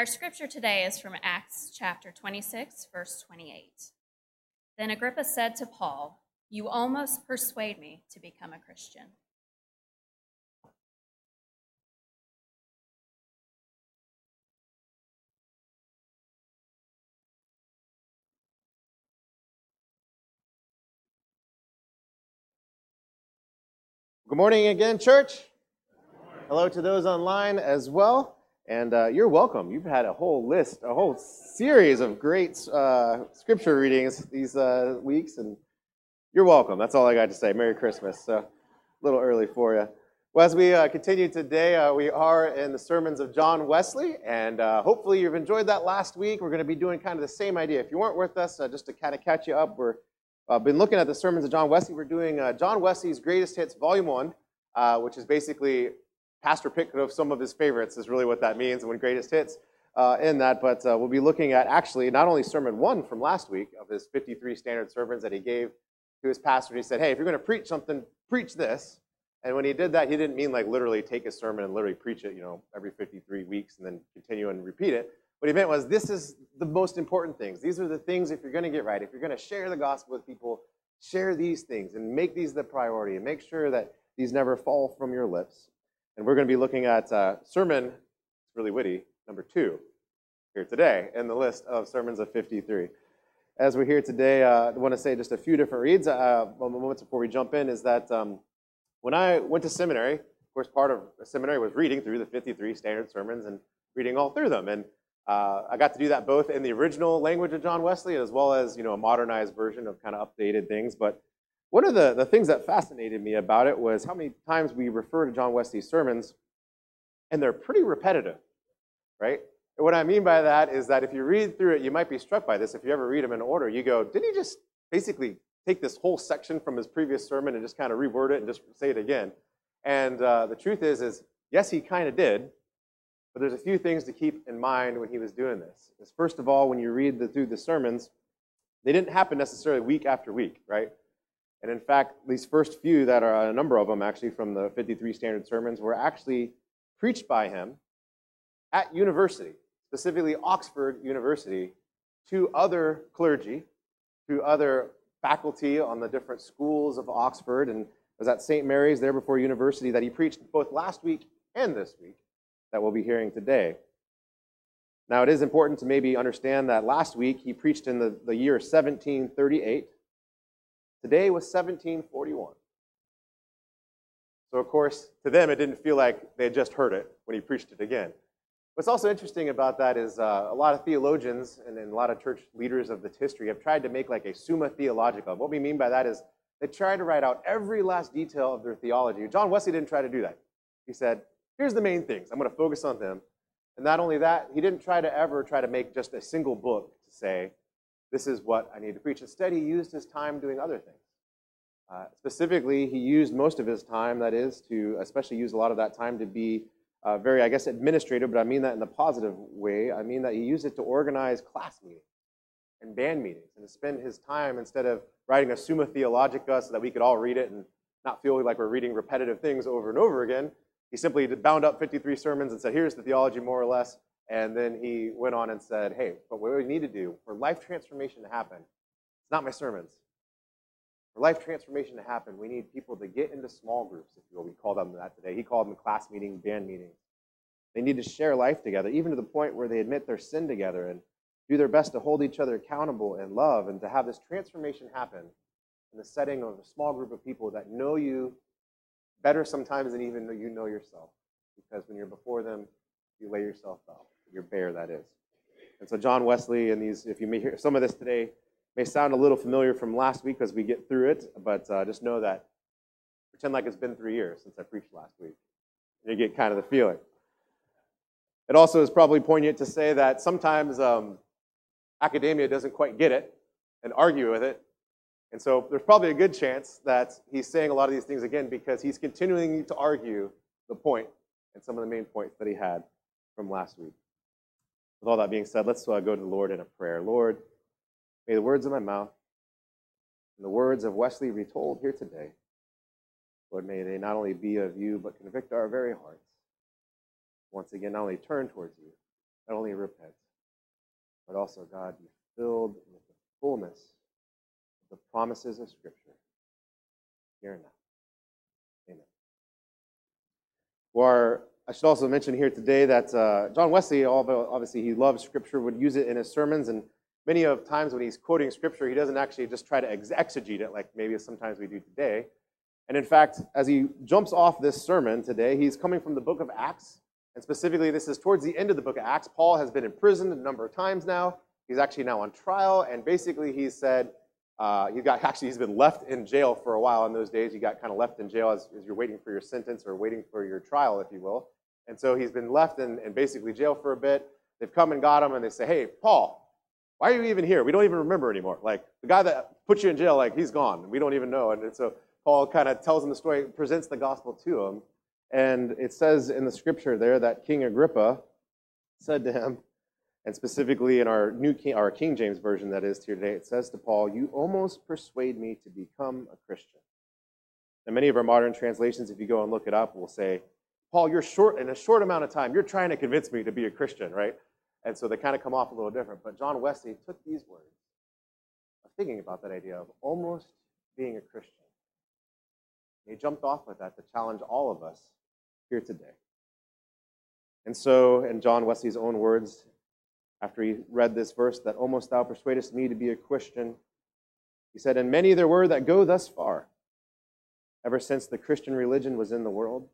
Our scripture today is from Acts chapter 26, verse 28. Then Agrippa said to Paul, You almost persuade me to become a Christian. Good morning again, church. Hello to those online as well. And uh, you're welcome. You've had a whole list, a whole series of great uh, scripture readings these uh, weeks, and you're welcome. That's all I got to say. Merry Christmas. So, a little early for you. Well, as we uh, continue today, uh, we are in the sermons of John Wesley, and uh, hopefully you've enjoyed that last week. We're going to be doing kind of the same idea. If you weren't with us, just to kind of catch you up, uh, been looking at the sermons of John Wesley. We're doing John Wesley's Greatest Hits, Volume 1, uh, which is basically Pastor picked of some of his favorites, is really what that means, when greatest hits uh, in that. But uh, we'll be looking at actually not only Sermon 1 from last week of his 53 standard sermons that he gave to his pastor. He said, hey, if you're going to preach something, preach this. And when he did that, he didn't mean like literally take a sermon and literally preach it, you know, every 53 weeks and then continue and repeat it. What he meant was this is the most important things. These are the things if you're going to get right, if you're going to share the gospel with people, share these things and make these the priority and make sure that these never fall from your lips. And we're going to be looking at uh, sermon, it's really witty, number two here today in the list of sermons of 53. As we're here today, uh, I want to say just a few different reads. Uh, moments before we jump in is that um, when I went to seminary, of course, part of seminary was reading through the 53 standard sermons and reading all through them. And uh, I got to do that both in the original language of John Wesley as well as you know a modernized version of kind of updated things. But one of the, the things that fascinated me about it was how many times we refer to John Wesley's sermons, and they're pretty repetitive, right? And what I mean by that is that if you read through it, you might be struck by this. If you ever read them in order, you go, did he just basically take this whole section from his previous sermon and just kind of reword it and just say it again? And uh, the truth is, is yes, he kind of did, but there's a few things to keep in mind when he was doing this. Is first of all, when you read the, through the sermons, they didn't happen necessarily week after week, right? And in fact, these first few that are a number of them actually from the 53 standard sermons were actually preached by him at university, specifically Oxford University, to other clergy, to other faculty on the different schools of Oxford, and was at St. Mary's there before university that he preached both last week and this week that we'll be hearing today. Now, it is important to maybe understand that last week he preached in the, the year 1738. Today was 1741. So, of course, to them, it didn't feel like they had just heard it when he preached it again. What's also interesting about that is uh, a lot of theologians and, and, a lot of church leaders of this history have tried to make like a summa theologica. What we mean by that is they try to write out every last detail of their theology. John Wesley didn't try to do that. He said, here's the main things. I'm going to focus on them. And not only that, he didn't try to ever try to make just a single book to say, this is what I need to preach. Instead, he used his time doing other things. Uh, specifically, he used most of his time, that is, to especially use a lot of that time to be uh, very, I guess, administrative, but I mean that in a positive way. I mean that he used it to organize class meetings and band meetings and to spend his time instead of writing a Summa Theologica so that we could all read it and not feel like we're reading repetitive things over and over again. He simply bound up 53 sermons and said, here's the theology more or less. And then he went on and said, hey, but what we need to do for life transformation to happen, it's not my sermons. For life transformation to happen, we need people to get into small groups, if you will. We call them that today. He called them class meetings, band meetings. They need to share life together, even to the point where they admit their sin together and do their best to hold each other accountable and love and to have this transformation happen in the setting of a small group of people that know you better sometimes than even you know yourself. Because when you're before them, you lay yourself out. You're bare, that is. And so John Wesley and these, if you may hear some of this today, may sound a little familiar from last week as we get through it, but uh, just know that pretend like it's been three years since I preached last week. You get kind of the feeling. It also is probably poignant to say that sometimes um, academia doesn't quite get it and argue with it, and so there's probably a good chance that he's saying a lot of these things again because he's continuing to argue the point and some of the main points that he had from last week. With all that being said, let's uh, go to the Lord in a prayer. Lord, may the words of my mouth and the words of Wesley retold here today, Lord, may they not only be of you, but convict our very hearts. Once again, not only turn towards you, not only repent, but also, God, be filled with the fullness of the promises of Scripture here and now. Amen. Or I should also mention here today that uh, John Wesley, although obviously he loves Scripture, would use it in his sermons, and many of times when he's quoting Scripture, he doesn't actually just try to exegete it like maybe sometimes we do today. And in fact, as he jumps off this sermon today, he's coming from the book of Acts, and specifically, this is towards the end of the book of Acts. Paul has been imprisoned a number of times now. He's actually now on trial, and basically, he said uh, he got actually he's been left in jail for a while. In those days, you got kind of left in jail as, as you're waiting for your sentence or waiting for your trial, if you will. And so he's been left in, in basically jail for a bit. They've come and got him, and they say, "Hey, Paul, why are you even here? We don't even remember anymore. Like the guy that put you in jail, like he's gone. We don't even know." And, so Paul kind of tells him the story, presents the gospel to him. And it says in the scripture there that King Agrippa said to him, and specifically in our new King, our King James version that is here today, it says to Paul, "You almost persuade me to become a Christian." And many of our modern translations, if you go and look it up, will say, "Paul, you're short in a short amount of time. You're trying to convince me to be a Christian, right?" And so they kind of come off a little different. But John Wesley took these words of thinking about that idea of almost being a Christian. He jumped off with that to challenge all of us here today. And so, in John Wesley's own words, after he read this verse, that almost thou persuadest me to be a Christian, he said, And many there were that go thus far, ever since the Christian religion was in the world.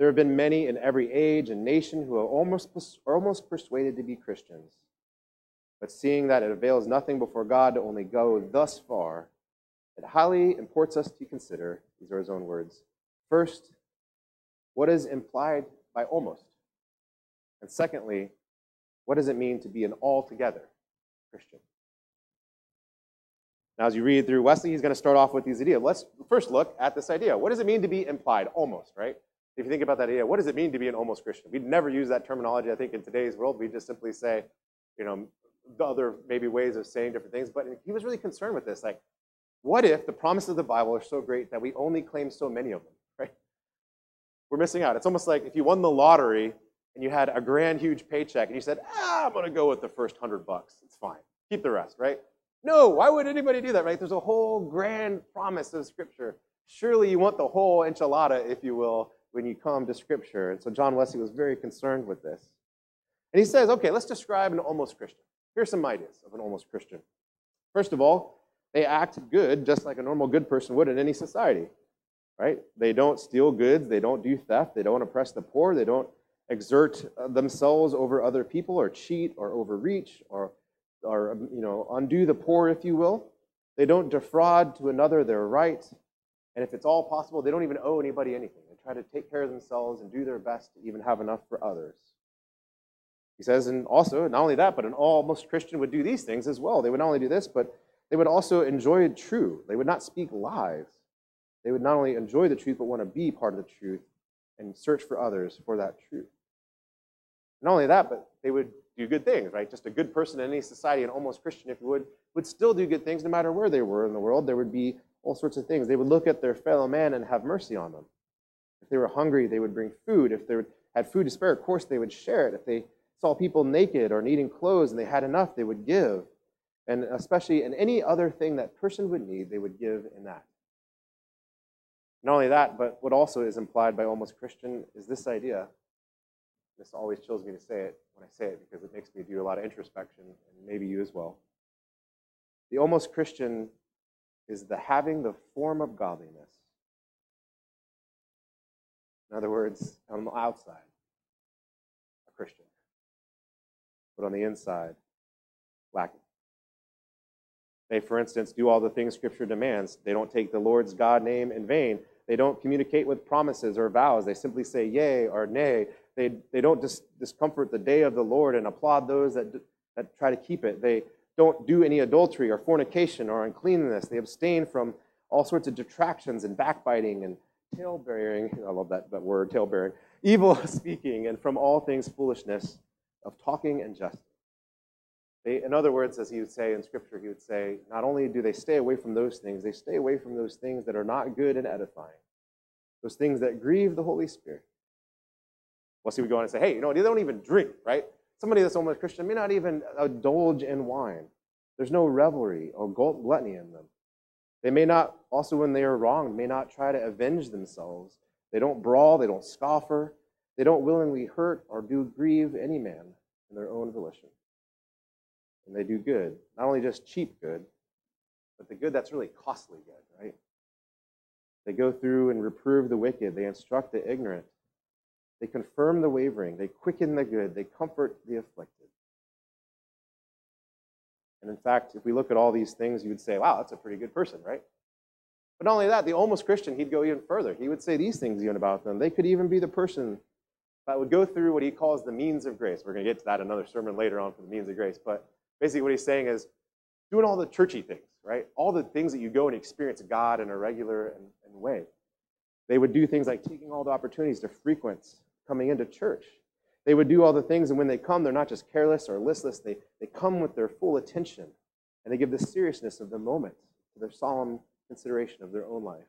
There have been many in every age and nation who are almost, almost persuaded to be Christians. But seeing that it avails nothing before God to only go thus far, it highly imports us to consider, these are his own words, first, what is implied by almost? And secondly, what does it mean to be an altogether Christian? Now, as you read through Wesley, he's going to start off with these ideas. Let's first look at this idea. What does it mean to be implied? Almost, right? If you think about that idea, what does it mean to be an almost Christian? We'd never use that terminology, I think, in today's world. We just simply say, you know, the other maybe ways of saying different things. But he was really concerned with this. Like, what if the promises of the Bible are so great that we only claim so many of them, right? We're missing out. It's almost like if you won the lottery and you had a grand, huge paycheck and you said, ah, I'm going to go with the first hundred bucks. It's fine. Keep the rest, right? No, why would anybody do that, right? There's a whole grand promise of Scripture. Surely you want the whole enchilada, if you will, when you come to Scripture. And so John Wesley was very concerned with this. And he says, okay, let's describe an almost Christian. Here's some ideas of an almost Christian. First of all, they act good just like a normal good person would in any society, right? They don't steal goods, they don't do theft, they don't oppress the poor, they don't exert uh, themselves over other people or cheat or overreach or, or um, you know, undo the poor, if you will. They don't defraud to another their right. And if it's all possible, they don't even owe anybody anything. To take care of themselves and do their best to even have enough for others. He says, and also, not only that, but an almost Christian would do these things as well. They would not only do this, but they would also enjoy true. They would not speak lies. They would not only enjoy the truth, but want to be part of the truth and search for others for that truth. Not only that, but they would do good things, right? Just a good person in any society, an almost Christian, if you would, would still do good things no matter where they were in the world. There would be all sorts of things. They would look at their fellow man and have mercy on them. If they were hungry, they would bring food. If they had food to spare, of course, they would share it. If they saw people naked or needing clothes and they had enough, they would give. And especially in any other thing that person would need, they would give in that. Not only that, but what also is implied by almost Christian is this idea. This always chills me to say it when I say it because it makes me do a lot of introspection, and maybe you as well. The almost Christian is the having the form of godliness. In other words, on the outside, a Christian, but on the inside, lacking. They, for instance, do all the things Scripture demands. They don't take the Lord's God name in vain. They don't communicate with promises or vows. They simply say yea or nay. They, they don't dis- discomfort the day of the Lord and applaud those that, that try to keep it. They don't do any adultery or fornication or uncleanness. They abstain from all sorts of detractions and backbiting and tale bearing. I love that, that word, tale bearing. Evil speaking and from all things foolishness of talking and jesting. They, in other words, as he would say in Scripture, he would say, not only do they stay away from those things, they stay away from those things that are not good and edifying, those things that grieve the Holy Spirit. Well, see, we go on and say, hey, you know, they don't even drink, right? Somebody that's almost Christian may not even uh, indulge in wine. There's no revelry or gluttony in them. They may not, also when they are wronged, may not try to avenge themselves. They don't brawl, they don't scoffer, they don't willingly hurt or do grieve any man in their own volition. And they do good, not only just cheap good, but the good that's really costly good, right? They go through and reprove the wicked, they instruct the ignorant, they confirm the wavering, they quicken the good, they comfort the afflicted. And in fact, if we look at all these things, you would say, wow, that's a pretty good person, right? But not only that, the almost Christian, he'd go even further. He would say these things even about them. They could even be the person that would go through what he calls the means of grace. We're going to get to that in another sermon later on for the means of grace. But basically, what he's saying is doing all the churchy things, right? All the things that you go and experience God in a regular and, and way. They would do things like taking all the opportunities to frequent coming into church. They would do all the things, and when they come, they're not just careless or listless. They, they come with their full attention, and they give the seriousness of the moment to their solemn consideration of their own life.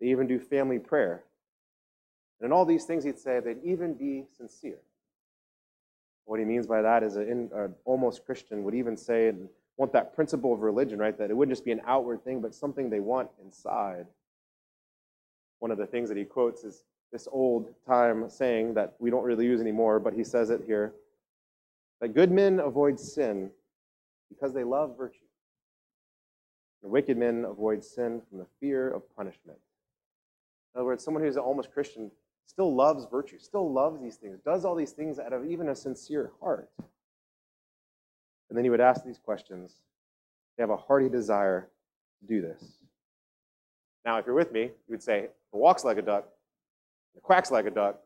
They even do family prayer. And in all these things, he'd say they'd even be sincere. What he means by that is an uh, almost Christian would even say and want that principle of religion, right? That it wouldn't just be an outward thing, but something they want inside. One of the things that he quotes is this old time saying that we don't really use anymore, but he says it here that good men avoid sin because they love virtue. And wicked men avoid sin from the fear of punishment. In other words, someone who's almost Christian still loves virtue, still loves these things, does all these things out of even a sincere heart. And then he would ask these questions. They have a hearty desire to do this. Now, if you're with me, you would say, walks like a duck, it quacks like a duck.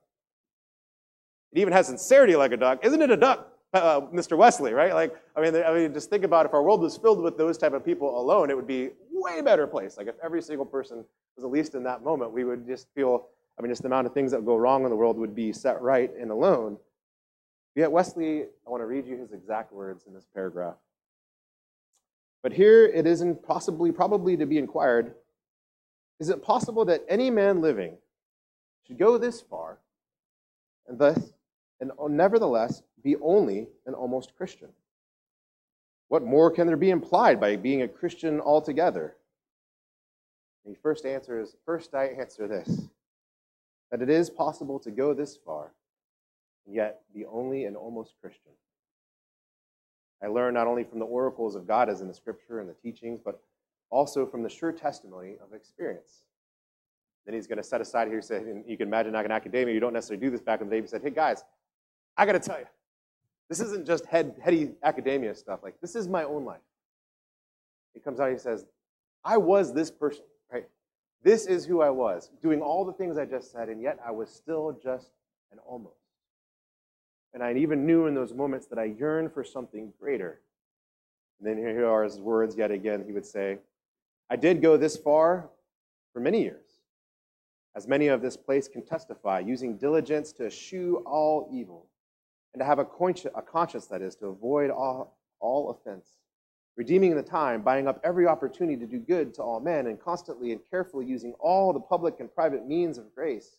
It even has sincerity like a duck. Isn't it a duck, uh, Mr. Wesley, right? Like, I mean, I mean, just think about if our world was filled with those type of people alone, it would be way better place. Like if every single person was at least in that moment, we would just feel, I mean, just the amount of things that go wrong in the world would be set right and alone. Yet Wesley, I want to read you his exact words in this paragraph. But here it isn't possibly, probably to be inquired, is it possible that any man living go this far and thus and nevertheless be only an almost Christian? What more can there be implied by being a Christian altogether? And he first answers, first I answer this that it is possible to go this far and yet be only an almost Christian. I learn not only from the oracles of God as in the scripture and the teachings, but also from the sure testimony of experience. Then he's going to set aside here, and you can imagine like in academia, you don't necessarily do this back in the day. He said, hey guys, I got to tell you, this isn't just head, heady academia stuff. Like, this is my own life. He comes out, he says, I was this person, right? This is who I was, doing all the things I just said, and yet I was still just an almost. And I even knew in those moments that I yearned for something greater. And then here are his words yet again. He would say, I did go this far for many years as many of this place can testify, using diligence to eschew all evil, and to have a, conscience, that is, to avoid all, all offense, redeeming the time, buying up every opportunity to do good to all men, and constantly and carefully using all the public and private means of grace,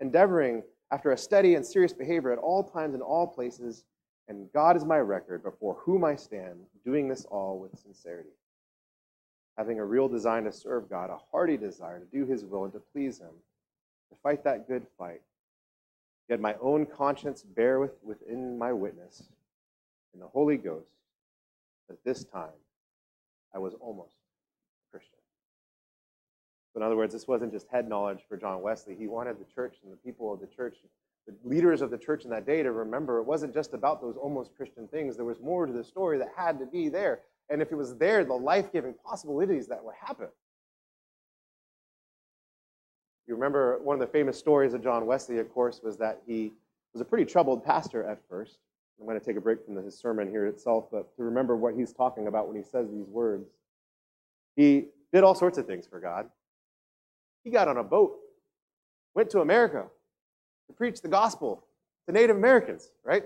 endeavoring after a steady and serious behavior at all times and all places, and God is my record before whom I stand, doing this all with sincerity. Having a real design to serve God, a hearty desire to do his will and to please him to fight that good fight. Yet my own conscience bear with, within my witness in the Holy Ghost that this time I was almost a Christian. So in other words, this wasn't just head knowledge for John Wesley. He wanted the church and the people of the church, the leaders of the church in that day to remember it wasn't just about those almost Christian things. There was more to the story that had to be there. And if it was there, the life giving possibilities that would happen. You remember one of the famous stories of John Wesley, of course, was that he was a pretty troubled pastor at first. I'm going to take a break from his sermon here itself, but to remember what he's talking about when he says these words. He did all sorts of things for God. He got on a boat, went to America to preach the gospel to Native Americans, right?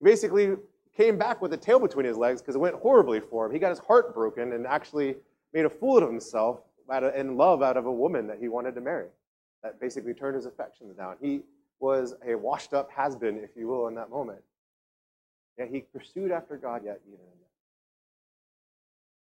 He basically came back with a tail between his legs because it went horribly for him. He got his heart broken and actually made a fool of himself out of, in love out of a woman that he wanted to marry. That basically turned his affections down. He was a washed up has been, if you will, in that moment. Yet he pursued after God yet even in that.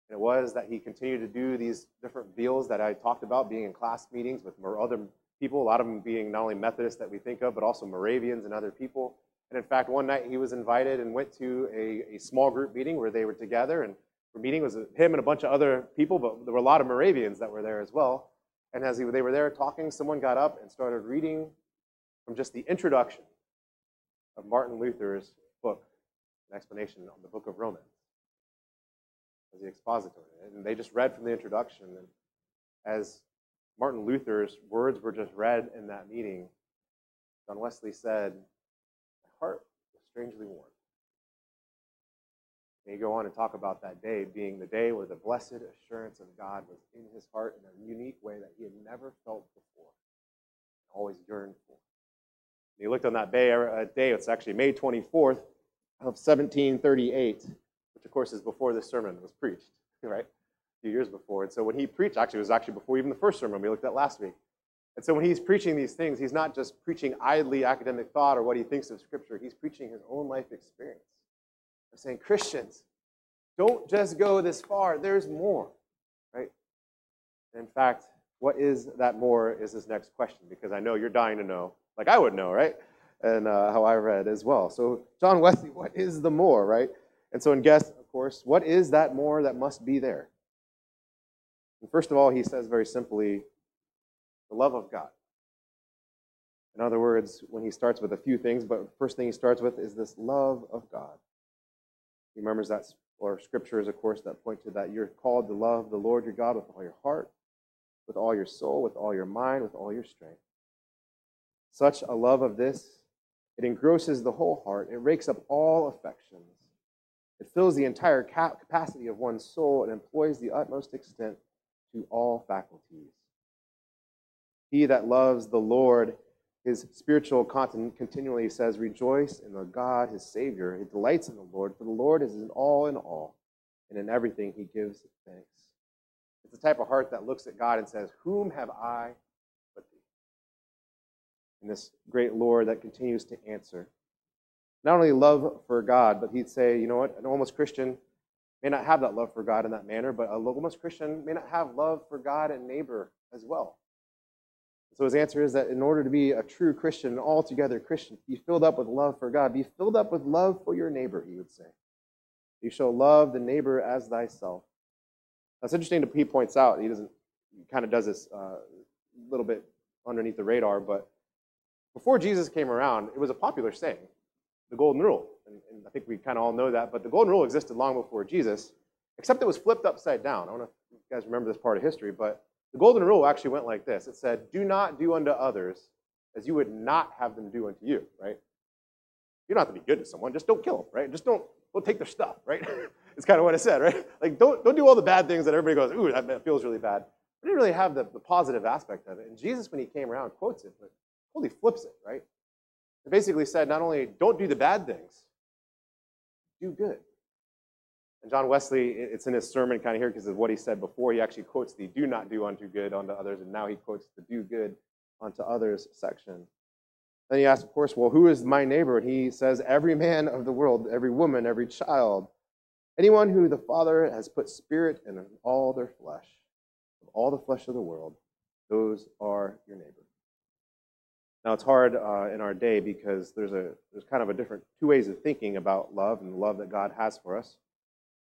And it was that he continued to do these different deals that I talked about, being in class meetings with other people, a lot of them being not only Methodists that we think of, but also Moravians and other people. And in fact, one night he was invited and went to a, a small group meeting where they were together. And meeting was uh, him and a bunch of other people, but there were a lot of Moravians that were there as well. And as they were there talking, someone got up and started reading from just the introduction of Martin Luther's book, an explanation on the book of Romans, as the expository. And they just read from the introduction. And as Martin Luther's words were just read in that meeting, John Wesley said, My heart was strangely warmed. And he go on and talk about that day being the day where the blessed assurance of God was in his heart in a unique way that he had never felt before, always yearned for. And he looked on that uh, day, it's actually May 24th of 1738, which of course is before this sermon was preached, right? A few years before. And so when he preached, actually, it was actually before even the first sermon we looked at last week. And so when he's preaching these things, he's not just preaching idly academic thought or what he thinks of Scripture, he's preaching his own life experience. Saying, Christians, don't just go this far. There's more, right? In fact, what is that more is this next question, because I know you're dying to know, like I would know, right? And uh, how I read as well. So, John Wesley, what is the more, right? And so, in guess, of course, what is that more that must be there? And first of all, he says very simply, the love of God. In other words, when he starts with a few things, but first thing he starts with is this love of God. He remembers that, or scriptures, of course, that point to that. You're called to love the Lord your God with all your heart, with all your soul, with all your mind, with all your strength. Such a love of this, it engrosses the whole heart. It rakes up all affections. It fills the entire capacity of one's soul and employs the utmost extent to all faculties. He that loves the Lord his spiritual content continually says, Rejoice in the God, his Savior. He delights in the Lord, for the Lord is in all in all, and in everything he gives thanks. It's the type of heart that looks at God and says, Whom have I but thee? And this great Lord that continues to answer. Not only love for God, but he'd say, You know what? An almost Christian may not have that love for God in that manner, but a almost Christian may not have love for God and neighbor as well. So his answer is that in order to be a true Christian, an altogether Christian, be filled up with love for God, be filled up with love for your neighbor, he would say. You shall love the neighbor as thyself. That's interesting he points out. He doesn't, he kind of does this a uh, little bit underneath the radar, but before Jesus came around, it was a popular saying, the golden rule. And, and I think we kind of all know that, but the golden rule existed long before Jesus, except it was flipped upside down. I don't know if you guys remember this part of history, but the golden rule actually went like this it said, Do not do unto others as you would not have them do unto you, right? You don't have to be good to someone, just don't kill them, right? Just don't, don't take their stuff, right? it's kind of what it said, right? Like, don't, don't do all the bad things that everybody goes, ooh, that feels really bad. I didn't really have the, the positive aspect of it. And Jesus, when he came around, quotes it, but totally flips it, right? It basically said, not only don't do the bad things, do good. And John Wesley, it's in his sermon kind of here because of what he said before. He actually quotes the do not do unto good unto others, and now he quotes the do good unto others section. Then he asks, of course, well, who is my neighbor? And he says, every man of the world, every woman, every child, anyone who the Father has put spirit in all their flesh, of all the flesh of the world, those are your neighbor. Now it's hard uh, in our day because there's a there's kind of a different two ways of thinking about love and the love that God has for us.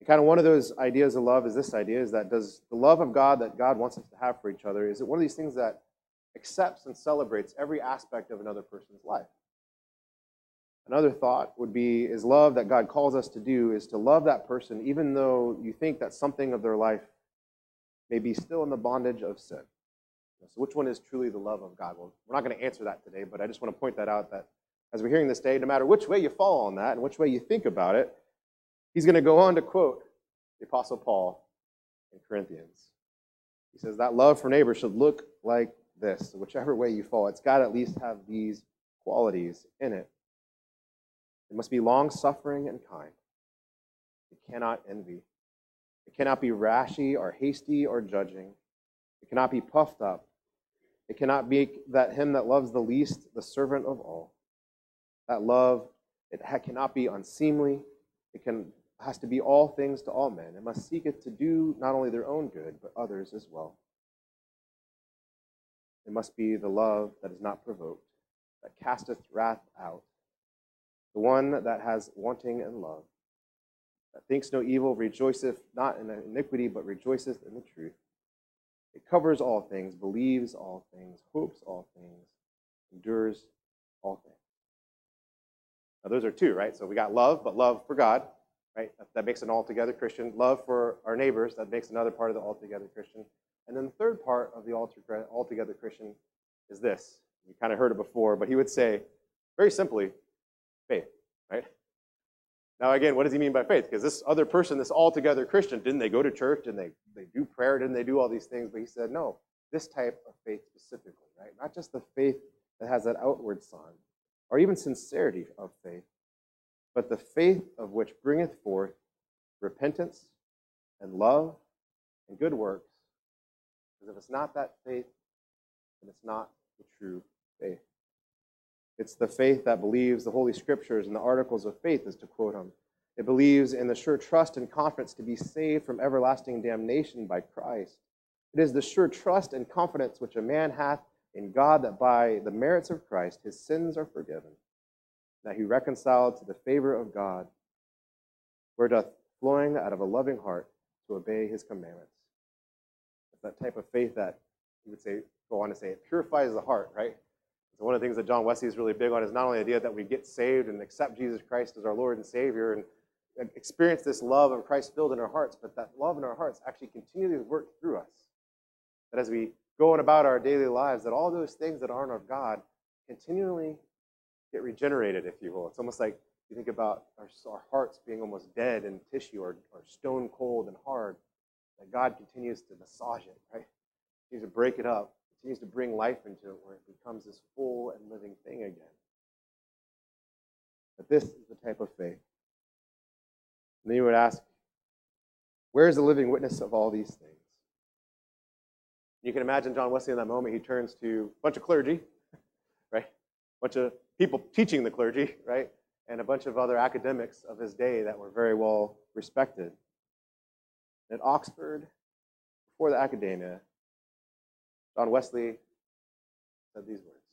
Kind of one of those ideas of love is this idea is that does the love of God that God wants us to have for each other, is it one of these things that accepts and celebrates every aspect of another person's life? Another thought would be is love that God calls us to do is to love that person even though you think that something of their life may be still in the bondage of sin. So, which one is truly the love of God? Well, we're not going to answer that today, but I just want to point that out that as we're hearing this day, no matter which way you fall on that and which way you think about it, He's going to go on to quote the Apostle Paul in Corinthians. He says, That love for neighbor should look like this. whichever way you fall, it's got to at least have these qualities in it. It must be long suffering and kind. It cannot envy. It cannot be rashy or hasty or judging. It cannot be puffed up. It cannot be that him that loves the least, the servant of all. That love, it cannot be unseemly. It can has to be all things to all men. and must seek it to do not only their own good, but others as well. It must be the love that is not provoked, that casteth wrath out, the one that has wanting in love, that thinks no evil, rejoiceth not in iniquity, but rejoiceth in the truth. It covers all things, believes all things, hopes all things, endures all things. Now, those are two, right? So we got love, but love for God, right? That makes an altogether Christian. Love for our neighbors, that makes another part of the altogether Christian. And then the third part of the altogether Christian is this. You kind of heard it before, but he would say, very simply, faith, right? Now, again, what does he mean by faith? Because this other person, this altogether Christian, didn't they go to church? Didn't they, they do prayer? Didn't they do all these things? But he said, no, this type of faith specifically, right? Not just the faith that has that outward sign, or even sincerity of faith, but the faith of which bringeth forth repentance and love and good works. Because if it's not that faith, then it's not the true faith. It's the faith that believes the Holy Scriptures and the articles of faith, as to quote him. It believes in the sure trust and confidence to be saved from everlasting damnation by Christ. It is the sure trust and confidence which a man hath in God that by the merits of Christ his sins are forgiven, that he reconciled to the favor of God, where doth flowing out of a loving heart to obey his commandments. It's that type of faith that he would say, go on to say, it purifies the heart, right? So one of the things that John Wesley is really big on is not only the idea that we get saved and accept Jesus Christ as our Lord and Savior and experience this love of Christ filled in our hearts, but that love in our hearts actually continually work through us. That as we go on about our daily lives, that all those things that aren't of God continually get regenerated, if you will. It's almost like you think about our, our hearts being almost dead in tissue or, or stone cold and hard, that God continues to massage it, right? Continues to break it up continues to bring life into it where it becomes this full and living thing again. But this is the type of faith. And then you would ask, where is the living witness of all these things? You can imagine John Wesley in that moment, he turns to a bunch of clergy, right? A bunch of people teaching the clergy, right? And a bunch of other academics of his day that were very well respected. At Oxford, before the academia, John Wesley said these words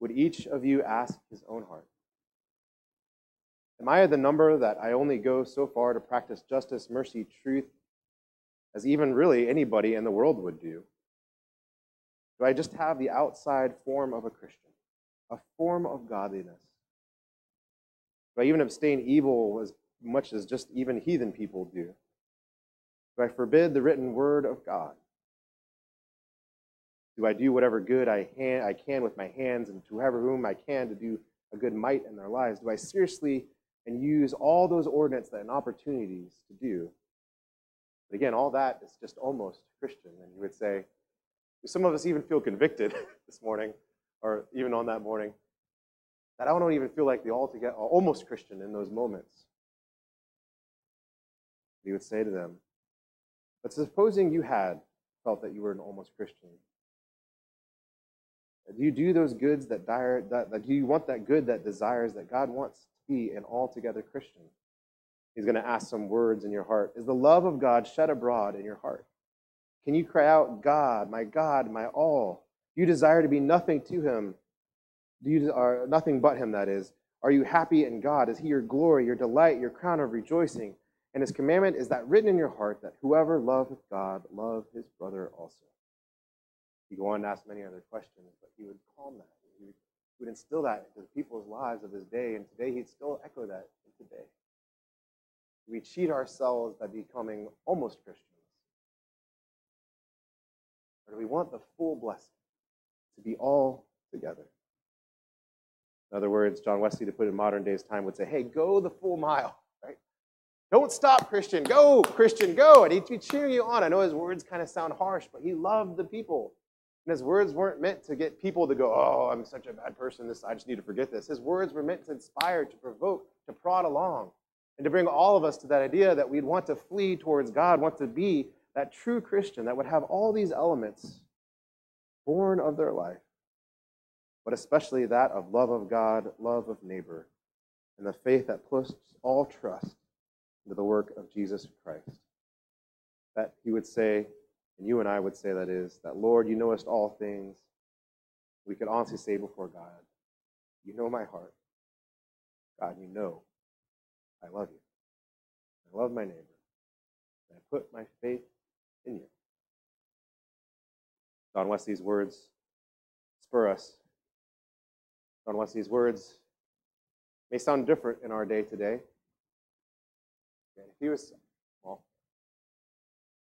Would each of you ask his own heart? Am I the number that I only go so far to practice justice, mercy, truth, as even really anybody in the world would do? Do I just have the outside form of a Christian, a form of godliness? Do I even abstain evil as much as just even heathen people do? Do I forbid the written word of God? Do I do whatever good I, hand, I can with my hands and to whoever whom I can to do a good might in their lives? Do I seriously and use all those ordinances and opportunities to do? But again, all that is just almost Christian. And you would say, some of us even feel convicted this morning, or even on that morning, that I don't even feel like the altogether, almost Christian in those moments. He would say to them, but supposing you had felt that you were an almost Christian, do you do those goods that, dire, that, that do you want that good that desires that God wants to be an altogether Christian? He's going to ask some words in your heart. Is the love of God shed abroad in your heart? Can you cry out, God, my God, my all? You desire to be nothing to Him? Do you are nothing but Him? That is. Are you happy in God? Is He your glory, your delight, your crown of rejoicing? And His commandment is that written in your heart that whoever loveth God, love his brother also. He go on to ask many other questions, but he would calm that. He would, he would instill that into the people's lives of his day, and today he'd still echo that today. We cheat ourselves by becoming almost Christians. Or do we want the full blessing to be all together? In other words, John Wesley, to put in modern days time, would say, hey, go the full mile, right? Don't stop, Christian. Go, Christian, go. And he'd be cheering you on. I know his words kind of sound harsh, but he loved the people. And his words weren't meant to get people to go, oh, I'm such a bad person. This I just need to forget this. His words were meant to inspire, to provoke, to prod along, and to bring all of us to that idea that we'd want to flee towards God, want to be that true Christian that would have all these elements born of their life, but especially that of love of God, love of neighbor, and the faith that puts all trust into the work of Jesus Christ. That he would say, and you and I would say that is, that Lord, you knowest all things. We could honestly say before God, you know my heart. God, you know I love you. I love my neighbor. I put my faith in you. John Wesley's words spur us. John Wesley's words may sound different in our day today. He was, well,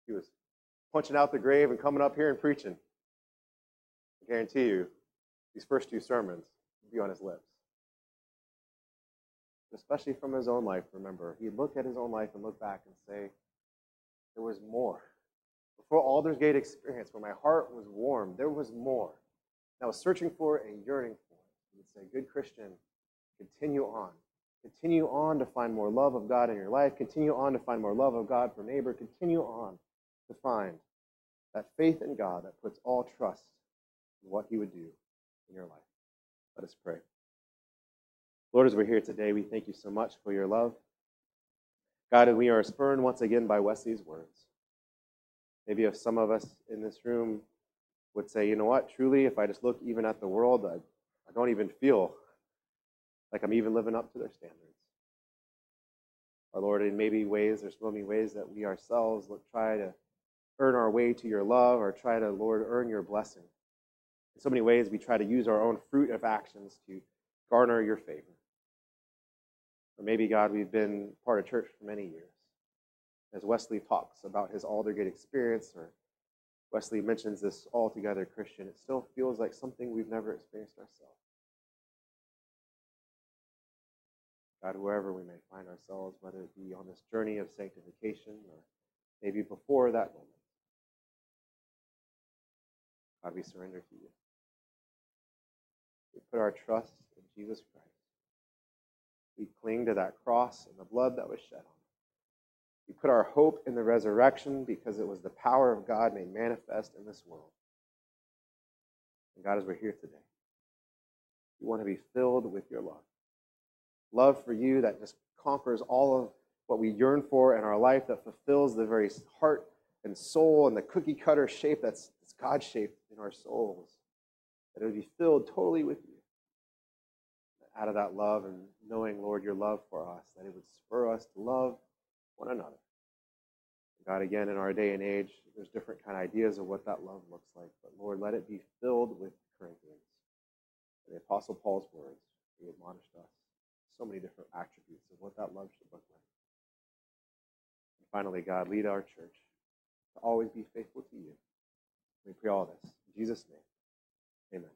he was punching out the grave and coming up here and preaching. I guarantee you, these first two sermons would be on his lips. Especially from his own life, remember. He'd look at his own life and look back and say, there was more. Before Aldersgate experience, where my heart was warm, there was more. I was searching for and yearning for. He would say, Good Christian, continue on. Continue on to find more love of God in your life. Continue on to find more love of God for neighbor. Continue on to find that faith in God that puts all trust in what He would do in your life. Let us pray. Lord, as we're here today, we thank you so much for your love. God, and we are spurned once again by Wesley's words. Maybe if some of us in this room would say, you know what, truly, if I just look even at the world, I, I don't even feel like I'm even living up to their standards. Our Lord, in maybe ways, there's so many ways that we ourselves look, try to earn our way to your love or try to, Lord, earn your blessing. In so many ways, we try to use our own fruit of actions to garner your favor. Or maybe, God, we've been part of church for many years. As Wesley talks about his Aldersgate experience, or Wesley mentions this altogether Christian, it still feels like something we've never experienced ourselves. God, wherever we may find ourselves, whether it be on this journey of sanctification or maybe before that moment, God, we surrender to you. We put our trust in Jesus Christ. We cling to that cross and the blood that was shed on. We put our hope in the resurrection because it was the power of God made manifest in this world. And God, as we're here today, we want to be filled with your love. Love for you that just conquers all of what we yearn for in our life, that fulfills the very heart and soul and the cookie cutter shape that's, that's God shaped in our souls. That it would be filled totally with you out of that love and knowing, Lord, your love for us, that it would spur us to love one another. God, again, in our day and age, there's different kind of ideas of what that love looks like. But Lord, let it be filled with Corinthians. The Apostle Paul's words, he admonished us so many different attributes of what that love should look like. And finally, God, lead our church to always be faithful to you. We pray all this. In Jesus' name, amen.